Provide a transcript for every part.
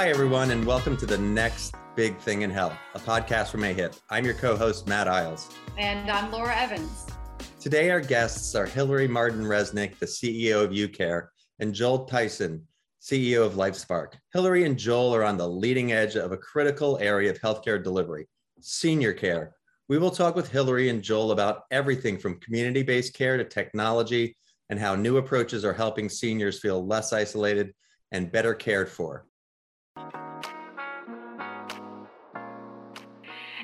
Hi, everyone, and welcome to the next big thing in health, a podcast from AHIP. I'm your co host, Matt Eyles. And I'm Laura Evans. Today, our guests are Hilary Marden-Resnik, the CEO of UCare, and Joel Theisen, CEO of LifeSpark. Hilary and Joel are on the leading edge of a critical area of healthcare delivery, senior care. We will talk with Hilary and Joel about everything from community based care to technology and how new approaches are helping seniors feel less isolated and better cared for.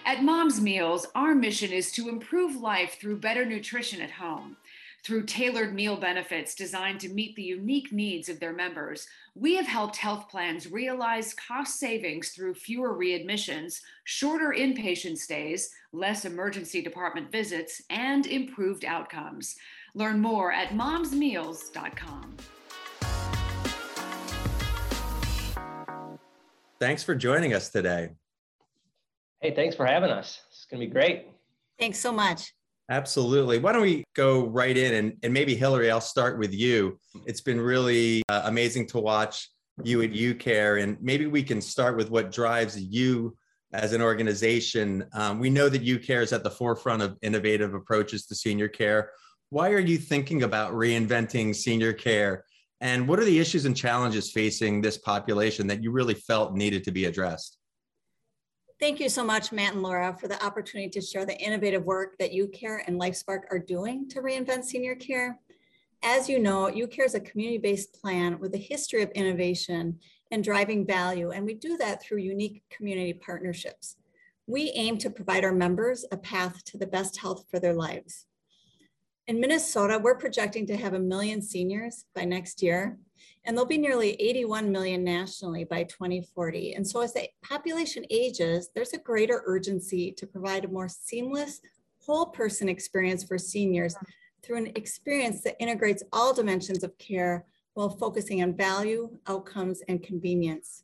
At Mom's Meals, our mission is to improve life through better nutrition at home. Through tailored meal benefits designed to meet the unique needs of their members, we have helped health plans realize cost savings through fewer readmissions, shorter inpatient stays, less emergency department visits, and improved outcomes. Learn more at momsmeals.com. Thanks for joining us today. Hey, thanks for having us. It's going to be great. Thanks so much. Absolutely. Why don't we go right in and, and maybe Hilary, I'll start with you. It's been really uh, amazing to watch you at UCare, and maybe we can start with what drives you as an organization. Um, we know that UCare is at the forefront of innovative approaches to senior care. Why are you thinking about reinventing senior care? And what are the issues and challenges facing this population that you really felt needed to be addressed? Thank you so much, Matt and Laura, for the opportunity to share the innovative work that UCare and LifeSpark are doing to reinvent senior care. As you know, UCare is a community-based plan with a history of innovation and driving value, and we do that through unique community partnerships. We aim to provide our members a path to the best health for their lives. In Minnesota, we're projecting to have a million seniors by next year, and there'll be nearly 81 million nationally by 2040. And so as the population ages, there's a greater urgency to provide a more seamless, whole person experience for seniors through an experience that integrates all dimensions of care while focusing on value, outcomes, and convenience.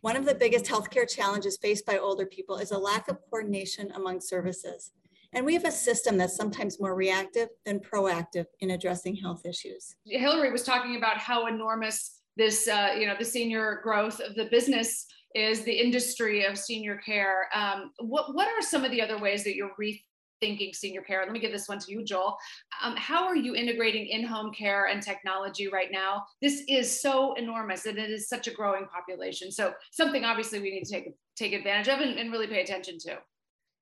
One of the biggest healthcare challenges faced by older people is a lack of coordination among services. And we have a system that's sometimes more reactive than proactive in addressing health issues. Hilary was talking about how enormous this, uh, you know, the senior growth of the business is, the industry of senior care. Um, what, what are some of the other ways that you're rethinking senior care? Let me give this one to you, Joel. Um, how are you integrating in-home care and technology right now? This is so enormous and it is such a growing population. So something obviously we need to take, take advantage of and, and really pay attention to.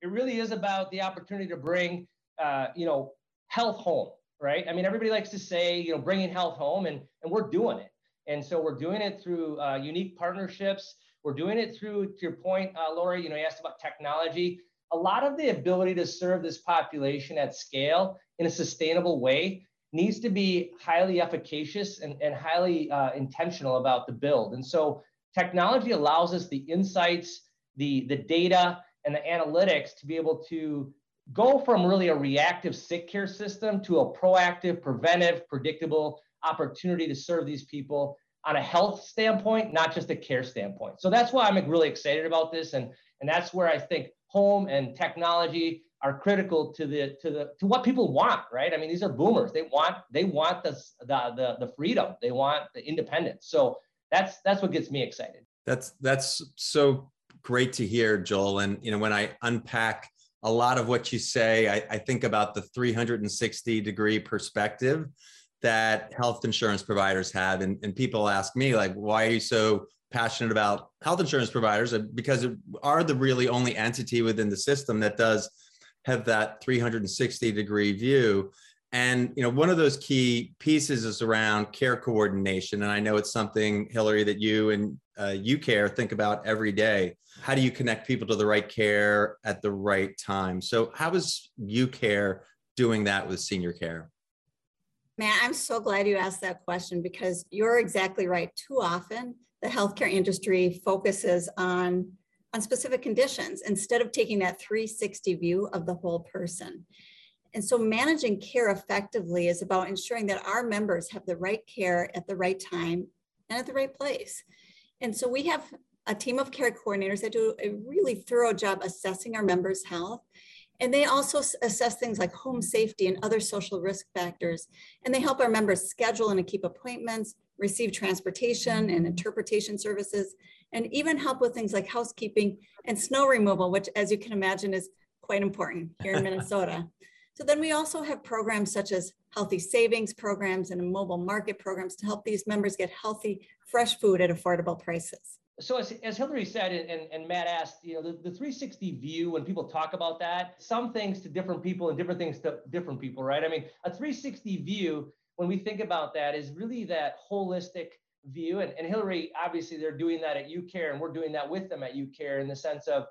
It really is about the opportunity to bring, uh, you know, health home, right? I mean, everybody likes to say, you know, bringing health home, and and we're doing it. And so we're doing it through uh, unique partnerships. We're doing it through, to your point, uh, Laura. You know, you asked about technology. A lot of the ability to serve this population at scale in a sustainable way needs to be highly efficacious and, and highly uh, intentional about the build. And so technology allows us the insights, the, the data, and the analytics to be able to go from really a reactive sick care system to a proactive, preventive, predictable opportunity to serve these people on a health standpoint, not just a care standpoint. So that's why I'm really excited about this. And, and that's where I think home and technology are critical to the to the to what people want, right? I mean, these are boomers. They want they want the the the, freedom. They want the independence. So that's that's what gets me excited. That's that's so great to hear, Joel. And you know, when I unpack a lot of what you say, I, I think about the 360 degree perspective that health insurance providers have. And, and people ask me, like, why are you so passionate about health insurance providers? Uh, because it are the really only entity within the system that does have that 360 degree view. And you know, one of those key pieces is around care coordination, and I know it's something, Hilary, that you and uh, UCare think about every day. How do you connect people to the right care at the right time? So, how is UCare doing that with senior care? Man, I'm so glad you asked that question because you're exactly right. Too often, the healthcare industry focuses on on specific conditions instead of taking that 360 view of the whole person. And so managing care effectively is about ensuring that our members have the right care at the right time and at the right place. And so we have a team of care coordinators that do a really thorough job assessing our members' health. And they also assess things like home safety and other social risk factors. And they help our members schedule and keep appointments, receive transportation and interpretation services, and even help with things like housekeeping and snow removal, which as you can imagine is quite important here in Minnesota. So then we also have programs such as healthy savings programs and mobile market programs to help these members get healthy, fresh food at affordable prices. So as, as Hilary said, and, and Matt asked, you know, the, the 360 view, when people talk about that, some things to different people and different things to different people, right? I mean, a 360 view, when we think about that, is really that holistic view. And, and Hilary, obviously, they're doing that at UCare, and we're doing that with them at UCare in the sense of,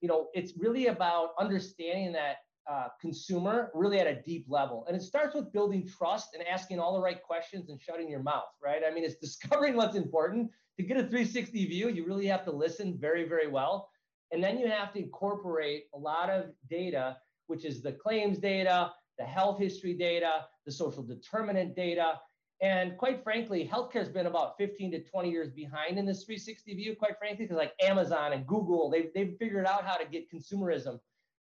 you know, it's really about understanding that uh, consumer really at a deep level. And it starts with building trust and asking all the right questions and shutting your mouth, right? I mean, it's discovering what's important to get a 360 view, you really have to listen very, very well. And then you have to incorporate a lot of data, which is the claims data, the health history data, the social determinant data. And quite frankly, healthcare has been about 15 to 20 years behind in this 360 view, quite frankly, because like Amazon and Google, they've, they've figured out how to get consumerism.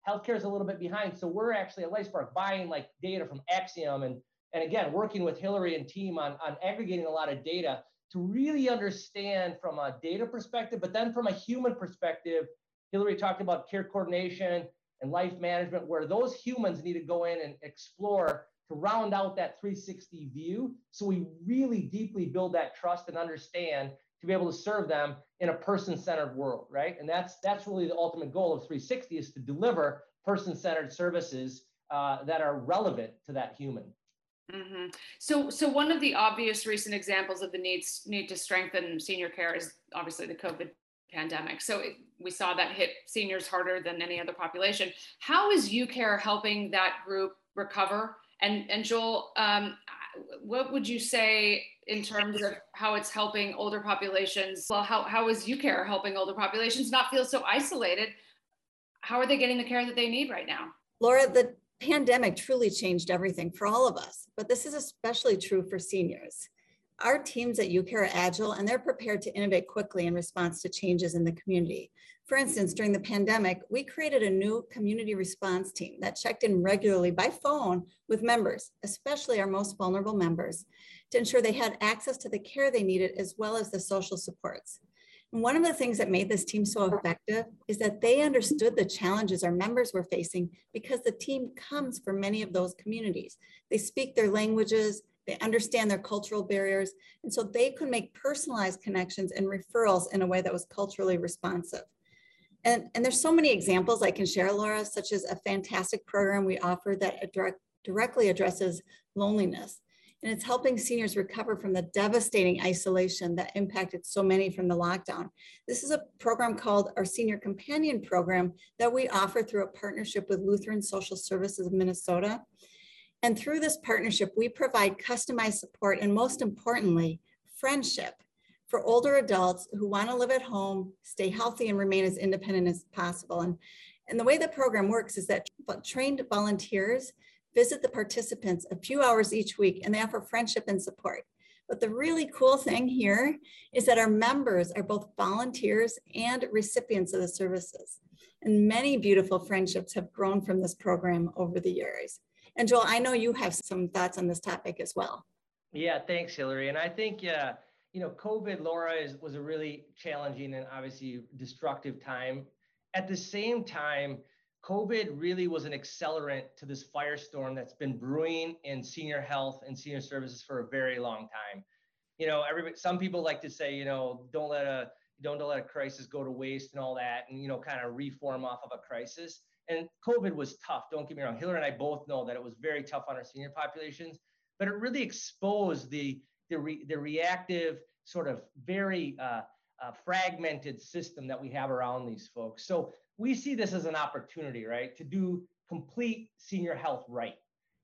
Healthcare is a little bit behind. So we're actually at LifeSpark buying like data from Acxiom and, and again, working with Hilary and team on, on aggregating a lot of data to really understand from a data perspective, but then from a human perspective, Hilary talked about care coordination and life management, where those humans need to go in and explore to round out that 360 view. So we really deeply build that trust and understand to be able to serve them in a person-centered world, right? And that's that's really the ultimate goal of 360 is to deliver person-centered services uh, that are relevant to that human. Mm-hmm. So, so one of the obvious recent examples of the needs need to strengthen senior care is obviously the COVID pandemic. So it, we saw that hit seniors harder than any other population. How is UCare helping that group recover? And and Joel, um, what would you say in terms of how it's helping older populations? Well, how how is UCare helping older populations not feel so isolated? How are they getting the care that they need right now? Laura, the pandemic truly changed everything for all of us, but this is especially true for seniors. Our teams at UCare are agile and they're prepared to innovate quickly in response to changes in the community. For instance, during the pandemic, we created a new community response team that checked in regularly by phone with members, especially our most vulnerable members, to ensure they had access to the care they needed as well as the social supports. And one of the things that made this team so effective is that they understood the challenges our members were facing because the team comes from many of those communities. They speak their languages, they understand their cultural barriers, and so they could make personalized connections and referrals in a way that was culturally responsive. And, and there's so many examples I can share, Laura, such as a fantastic program we offer that direct, directly addresses loneliness and it's helping seniors recover from the devastating isolation that impacted so many from the lockdown. This is a program called our Senior Companion Program that we offer through a partnership with Lutheran Social Services of Minnesota. And through this partnership, we provide customized support and most importantly, friendship for older adults who want to live at home, stay healthy, and remain as independent as possible. And, and the way the program works is that trained volunteers visit the participants a few hours each week and they offer friendship and support. But the really cool thing here is that our members are both volunteers and recipients of the services. And many beautiful friendships have grown from this program over the years. And Joel, I know you have some thoughts on this topic as well. Yeah, thanks, Hilary. And I think, uh, you know, COVID, Laura, is, was a really challenging and obviously destructive time. At the same time, COVID really was an accelerant to this firestorm that's been brewing in senior health and senior services for a very long time. You know, everybody, some people like to say, you know, don't let a don't let a crisis go to waste and all that, and you know, kind of reform off of a crisis. And COVID was tough. Don't get me wrong. Hilary and I both know that it was very tough on our senior populations, but it really exposed the the, re, the reactive sort of very uh, uh, fragmented system that we have around these folks. So we see this as an opportunity, right, to do complete senior health right.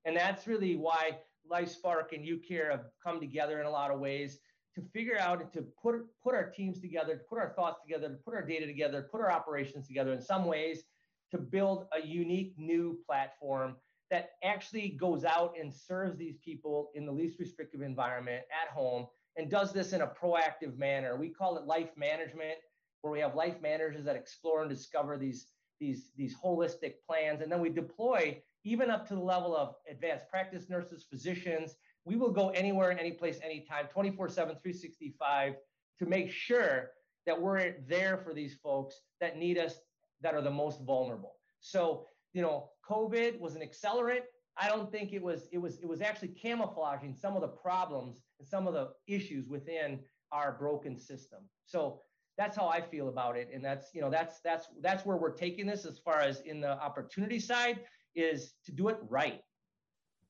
And that's really why LifeSpark and UCare have come together in a lot of ways to figure out and to put, put our teams together, to put our thoughts together, to put our data together, put our operations together in some ways to build a unique new platform that actually goes out and serves these people in the least restrictive environment at home and does this in a proactive manner. We call it life management where we have life managers that explore and discover these, these, these holistic plans. And then we deploy even up to the level of advanced practice nurses, physicians. We will go anywhere, any place, anytime, 24 7, 365 to make sure that we're there for these folks that need us that are the most vulnerable. So, you know, COVID was an accelerant. I don't think it was it was it was actually camouflaging some of the problems and some of the issues within our broken system. So that's how I feel about it. And that's, you know, that's that's that's where we're taking this as far as in the opportunity side is to do it right.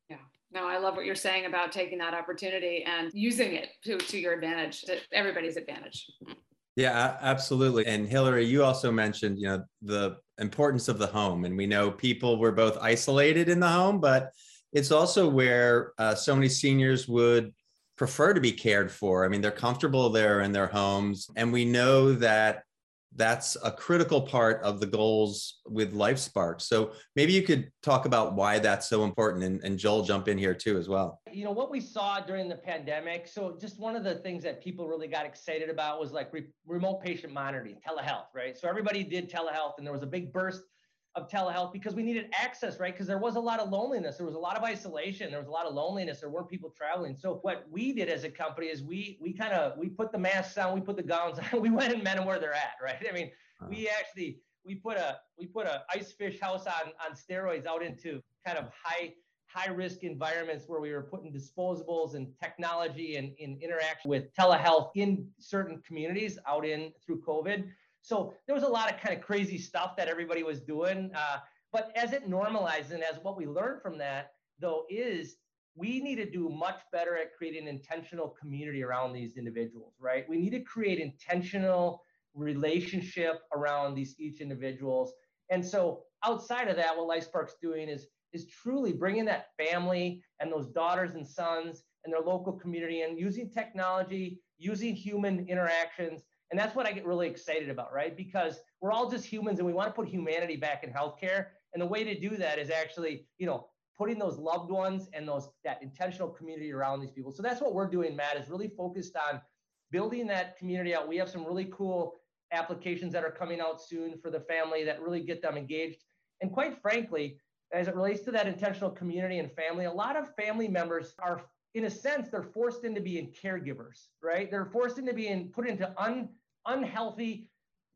Yeah. No, I love what you're saying about taking that opportunity and using it to, to your advantage, to everybody's advantage. Yeah, absolutely. And Hilary, you also mentioned, you know, the importance of the home, and we know people were both isolated in the home, but it's also where uh, so many seniors would prefer to be cared for. I mean, they're comfortable there in their homes, and we know that that's a critical part of the goals with LifeSpark. So maybe you could talk about why that's so important, and, and Joel jump in here too as well. You know what we saw during the pandemic. So just one of the things that people really got excited about was like re- remote patient monitoring, telehealth, right? So everybody did telehealth, and there was a big burst of telehealth because we needed access, right? Because there was a lot of loneliness, there was a lot of isolation, there was a lot of loneliness, there weren't people traveling. So what we did as a company is we we kind of we put the masks on, we put the gowns on, we went and met them where they're at, right? I mean, we actually we put a we put a ice fish house on on steroids out into kind of high high risk environments where we were putting disposables and technology and in interaction with telehealth in certain communities out in through COVID. So there was a lot of kind of crazy stuff that everybody was doing. Uh, but as it normalized and as what we learned from that, though, is we need to do much better at creating an intentional community around these individuals, right? We need to create intentional relationship around these each individuals. And so outside of that, what LifeSpark's doing is is truly bringing that family and those daughters and sons and their local community and using technology, using human interactions and that's what I get really excited about, right? Because we're all just humans and we want to put humanity back in healthcare. And the way to do that is actually, you know, putting those loved ones and those that intentional community around these people. So that's what we're doing, Matt, is really focused on building that community out. We have some really cool applications that are coming out soon for the family that really get them engaged. And quite frankly, as it relates to that intentional community and family, a lot of family members are in a sense, they're forced into being caregivers, right? They're forced into being put into un unhealthy,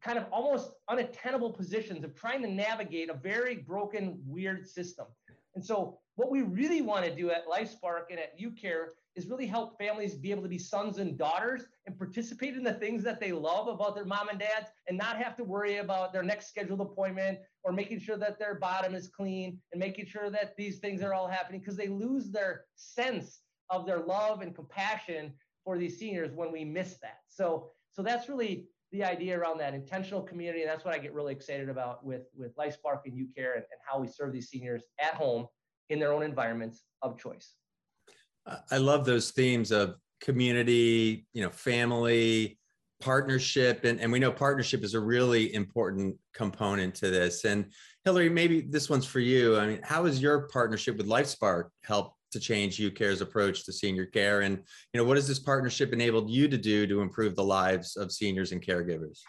kind of almost unattainable positions of trying to navigate a very broken, weird system. And so, what we really want to do at LifeSpark and at UCare is really help families be able to be sons and daughters and participate in the things that they love about their mom and dads and not have to worry about their next scheduled appointment or making sure that their bottom is clean and making sure that these things are all happening because they lose their sense of their love and compassion for these seniors when we miss that. So so that's really the idea around that intentional community. And that's what I get really excited about with, with LifeSpark and UCare and, and how we serve these seniors at home in their own environments of choice. I love those themes of community, you know, family, partnership, and, and we know partnership is a really important component to this. And Hilary, maybe this one's for you. I mean, how has your partnership with LifeSpark helped to change UCare's approach to senior care? And you know, what has this partnership enabled you to do to improve the lives of seniors and caregivers?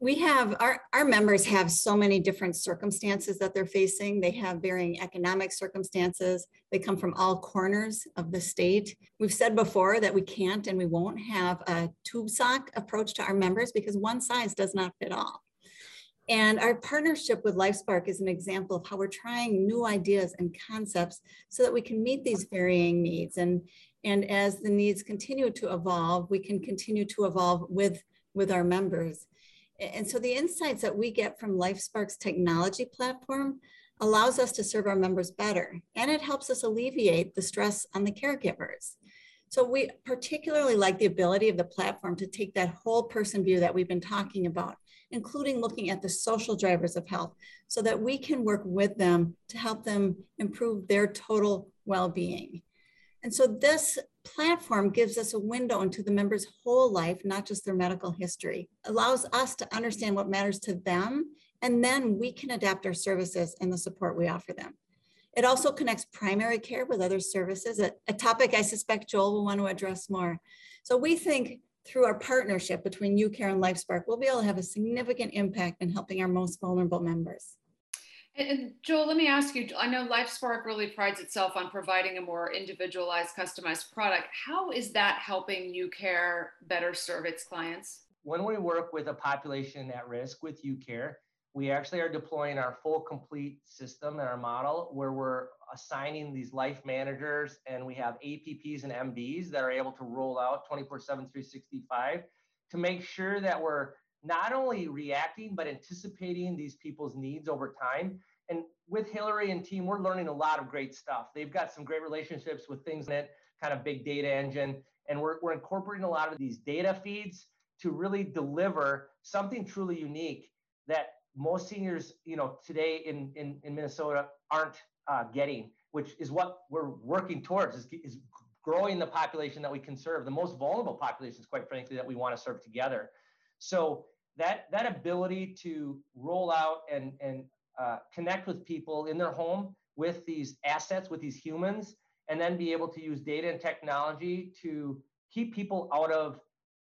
We have our, our members have so many different circumstances that they're facing. They have varying economic circumstances. They come from all corners of the state. We've said before that we can't and we won't have a tube sock approach to our members because one size does not fit all. And our partnership with LifeSpark is an example of how we're trying new ideas and concepts so that we can meet these varying needs. And, and as the needs continue to evolve, we can continue to evolve with, with our members. And so the insights that we get from LifeSpark's technology platform allows us to serve our members better, and it helps us alleviate the stress on the caregivers. So we particularly like the ability of the platform to take that whole person view that we've been talking about including looking at the social drivers of health so that we can work with them to help them improve their total well-being. And so this platform gives us a window into the member's whole life, not just their medical history, allows us to understand what matters to them, and then we can adapt our services and the support we offer them. It also connects primary care with other services, a, a topic I suspect Joel will want to address more. So we think through our partnership between UCare and LifeSpark, we'll be able to have a significant impact in helping our most vulnerable members. And Joel, let me ask you, I know LifeSpark really prides itself on providing a more individualized, customized product. How is that helping UCare better serve its clients? when we work with a population at risk with UCare, we actually are deploying our full complete system and our model where we're assigning these life managers and we have APPs and MDs that are able to roll out 24 7, 365 to make sure that we're not only reacting, but anticipating these people's needs over time. And with Hilary and team, we're learning a lot of great stuff. They've got some great relationships with things that kind of big data engine. And we're, we're incorporating a lot of these data feeds to really deliver something truly unique that most seniors, you know, today in, in, in Minnesota aren't uh, getting, which is what we're working towards is, is growing the population that we can serve, the most vulnerable populations, quite frankly, that we want to serve together. So that that ability to roll out and and uh, connect with people in their home with these assets, with these humans, and then be able to use data and technology to keep people out of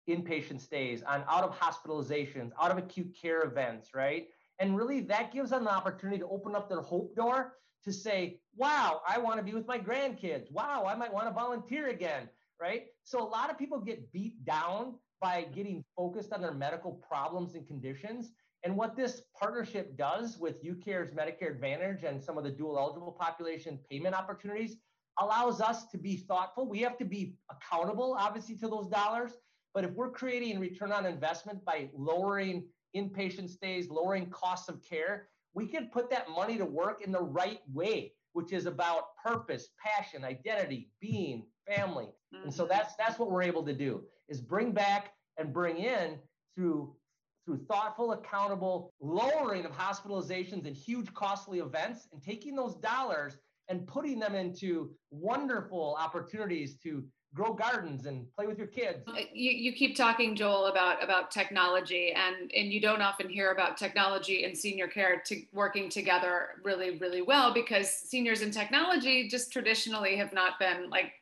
inpatient stays, on out of hospitalizations, out of acute care events, right? And really, that gives them the opportunity to open up their hope door to say, wow, I want to be with my grandkids. Wow, I might want to volunteer again, right? So a lot of people get beat down by getting focused on their medical problems and conditions. And what this partnership does with UCare's Medicare Advantage and some of the dual eligible population payment opportunities allows us to be thoughtful. We have to be accountable, obviously, to those dollars. But if we're creating return on investment by lowering inpatient stays, lowering costs of care, we can put that money to work in the right way, which is about purpose, passion, identity, being, family. Mm-hmm. And so mm-hmm. that's that's what we're able to do is bring back and bring in through through thoughtful, accountable lowering of hospitalizations and huge costly events and taking those dollars and putting them into wonderful opportunities to grow gardens and play with your kids. You, you keep talking, Joel, about about technology, and and you don't often hear about technology and senior care to working together really really well because seniors and technology just traditionally have not been like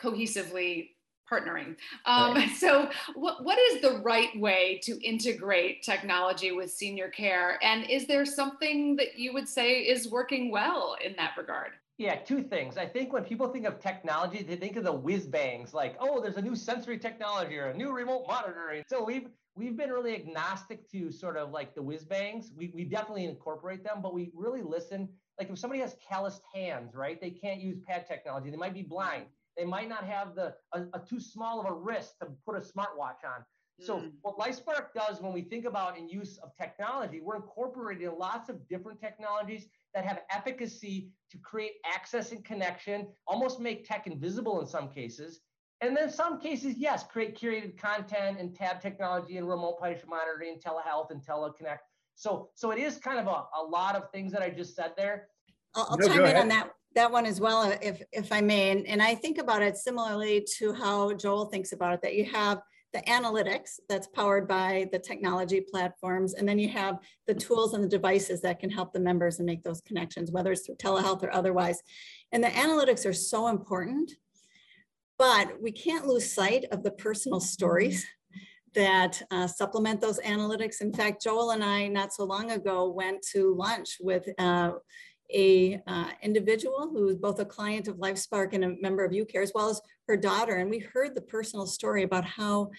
cohesively partnering. Um, right. So, what, what is the right way to integrate technology with senior care? And is there something that you would say is working well in that regard? Yeah, two things. I think when people think of technology, they think of the whiz bangs, like, oh, there's a new sensory technology or a new remote monitoring. So we've we've been really agnostic to sort of like the whiz bangs. We we definitely incorporate them, but we really listen. Like if somebody has calloused hands, right? They can't use pad technology. They might be blind. They might not have the a, a too small of a wrist to put a smartwatch on. So mm. what LifeSpark does when we think about in use of technology, we're incorporating lots of different technologies that have efficacy to create access and connection, almost make tech invisible in some cases. And then some cases, yes, create curated content and tab technology and remote patient monitoring, and telehealth and teleconnect. So, so it is kind of a, a lot of things that I just said there. I'll, I'll no, chime in on that that one as well, if if I may. And, and I think about it similarly to how Joel thinks about it. That you have the analytics that's powered by the technology platforms. And then you have the tools and the devices that can help the members and make those connections, whether it's through telehealth or otherwise. And the analytics are so important, but we can't lose sight of the personal stories that uh, supplement those analytics. In fact, Joel and I, not so long ago, went to lunch with uh, a uh, individual who is both a client of LifeSpark and a member of UCare, as well as her daughter. And we heard the personal story about how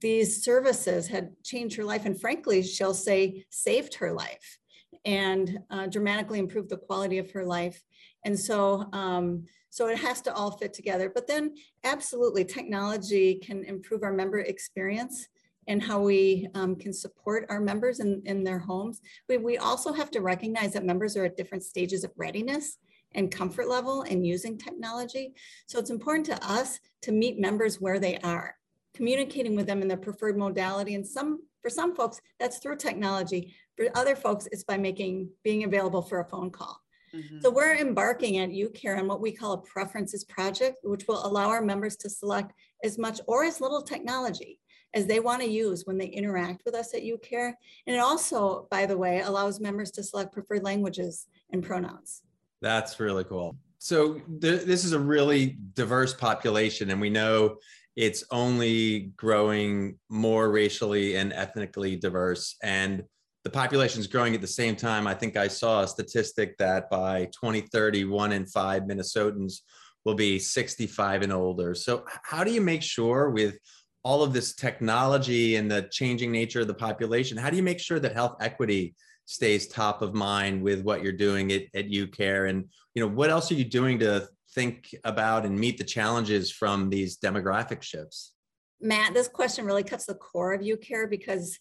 these services had changed her life. And frankly, she'll say, saved her life and uh, dramatically improved the quality of her life. And so, um, so it has to all fit together. But then absolutely technology can improve our member experience and how we um, can support our members in, in their homes. We, we also have to recognize that members are at different stages of readiness and comfort level in using technology. So it's important to us to meet members where they are, communicating with them in their preferred modality. And some, for some folks, that's through technology. For other folks, it's by making, being available for a phone call. Mm-hmm. So we're embarking at UCare on what we call a preferences project, which will allow our members to select as much or as little technology as they want to use when they interact with us at UCare. And it also, by the way, allows members to select preferred languages and pronouns. That's really cool. So th- this is a really diverse population, and we know it's only growing more racially and ethnically diverse. And the population is growing at the same time. I think I saw a statistic that by 2030, one in five Minnesotans will be 65 and older. So, how do you make sure with all of this technology and the changing nature of the population, how do you make sure that health equity stays top of mind with what you're doing at, at UCare? And you know, what else are you doing to think about and meet the challenges from these demographic shifts? Matt, this question really cuts the core of UCare because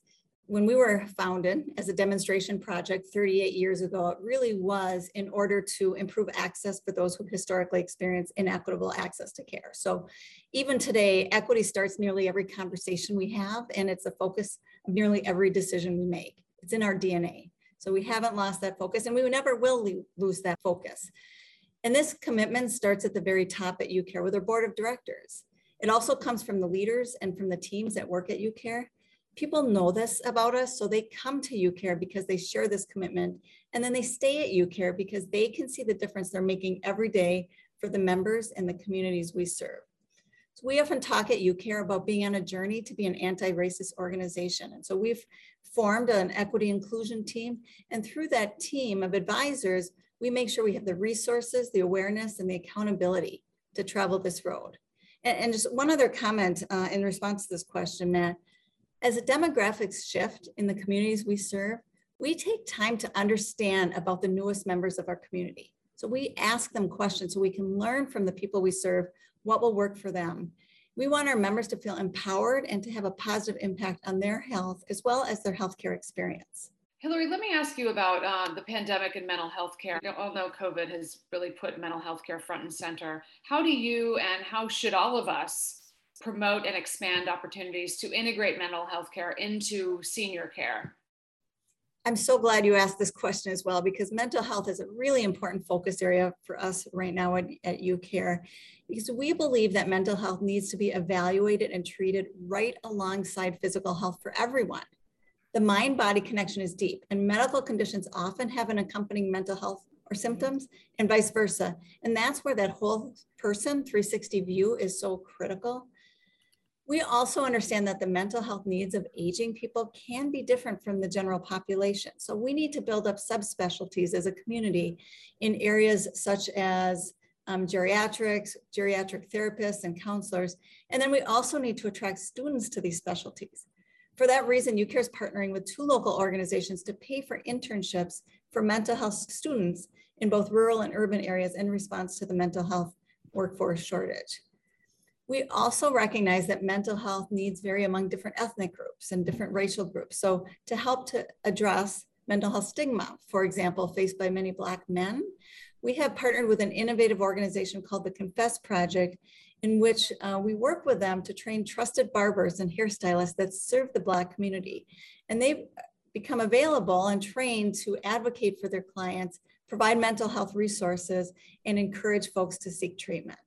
when we were founded as a demonstration project 38 years ago, it really was in order to improve access for those who historically experience inequitable access to care. So even today, equity starts nearly every conversation we have, and it's a focus of nearly every decision we make. It's in our DNA. So we haven't lost that focus, and we never will lose that focus. And this commitment starts at the very top at UCare with our board of directors. It also comes from the leaders and from the teams that work at UCare people know this about us, so they come to UCare because they share this commitment. And then they stay at UCare because they can see the difference they're making every day for the members and the communities we serve. So we often talk at UCare about being on a journey to be an anti-racist organization. And so we've formed an equity inclusion team. And through that team of advisors, we make sure we have the resources, the awareness, and the accountability to travel this road. And, and just one other comment uh, in response to this question, Matt. As a demographics shift in the communities we serve, we take time to understand about the newest members of our community. So we ask them questions so we can learn from the people we serve what will work for them. We want our members to feel empowered and to have a positive impact on their health as well as their healthcare experience. Hilary, let me ask you about uh, the pandemic and mental health care. Although COVID has really put mental health care front and center, how do you and how should all of us promote and expand opportunities to integrate mental health care into senior care? I'm so glad you asked this question as well because mental health is a really important focus area for us right now at, at UCare because we believe that mental health needs to be evaluated and treated right alongside physical health for everyone. The mind body connection is deep, and medical conditions often have an accompanying mental health or symptoms, and vice versa. And that's where that whole person 360 view is so critical. We also understand that the mental health needs of aging people can be different from the general population. So we need to build up subspecialties as a community in areas such as um, geriatrics, geriatric therapists, and counselors. And then we also need to attract students to these specialties. For that reason, UCare is partnering with two local organizations to pay for internships for mental health students in both rural and urban areas in response to the mental health workforce shortage. We also recognize that mental health needs vary among different ethnic groups and different racial groups. So to help to address mental health stigma, for example, faced by many Black men, we have partnered with an innovative organization called the Confess Project, in which uh, we work with them to train trusted barbers and hairstylists that serve the Black community. And they become available and trained to advocate for their clients, provide mental health resources, and encourage folks to seek treatment.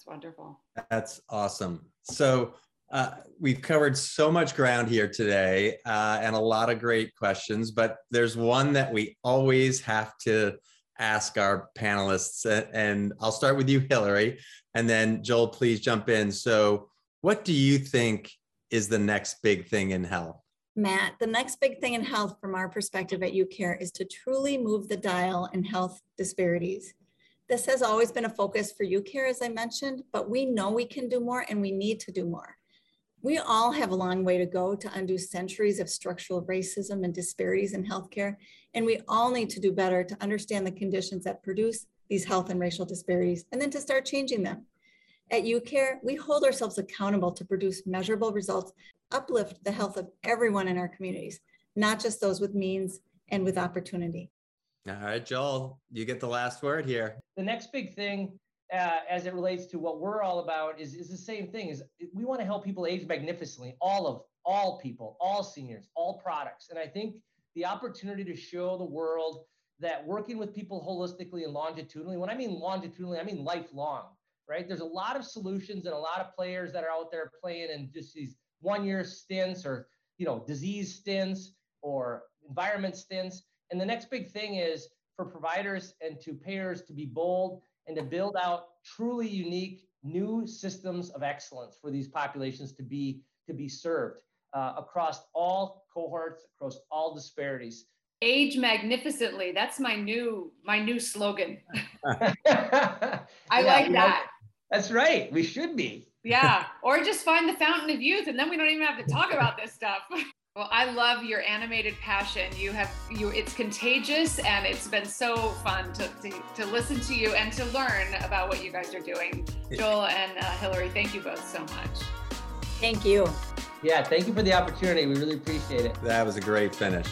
That's wonderful. That's awesome. So uh, we've covered so much ground here today uh, and a lot of great questions, but there's one that we always have to ask our panelists. And I'll start with you, Hilary, and then Joel, please jump in. So, what do you think is the next big thing in health? Matt, the next big thing in health from our perspective at UCare is to truly move the dial in health disparities. This has always been a focus for UCare, as I mentioned, but we know we can do more and we need to do more. We all have a long way to go to undo centuries of structural racism and disparities in healthcare, and we all need to do better to understand the conditions that produce these health and racial disparities, and then to start changing them. At UCare, we hold ourselves accountable to produce measurable results, uplift the health of everyone in our communities, not just those with means and with opportunity. All right, Joel, you get the last word here. The next big thing uh, as it relates to what we're all about is, is the same thing is we want to help people age magnificently all of all people all seniors all products. And i think the opportunity to show the world that working with people holistically and longitudinally when i mean longitudinally i mean lifelong right? There's a lot of solutions and a lot of players that are out there playing in just these one year stints or you know disease stints or environment stints and the next big thing is for providers and to payers to be bold and to build out truly unique new systems of excellence for these populations to be to be served uh, across all cohorts, across all disparities. Age magnificently. That's my new my new slogan. I like that. That's right. We should be. Yeah. or just find the fountain of youth and then we don't even have to talk about this stuff. Well, I love your animated passion. You have you it's contagious and it's been so fun to, to, to listen to you and to learn about what you guys are doing. Joel and uh, Hilary, thank you both so much. Thank you. Yeah, thank you for the opportunity. We really appreciate it. That was a great finish.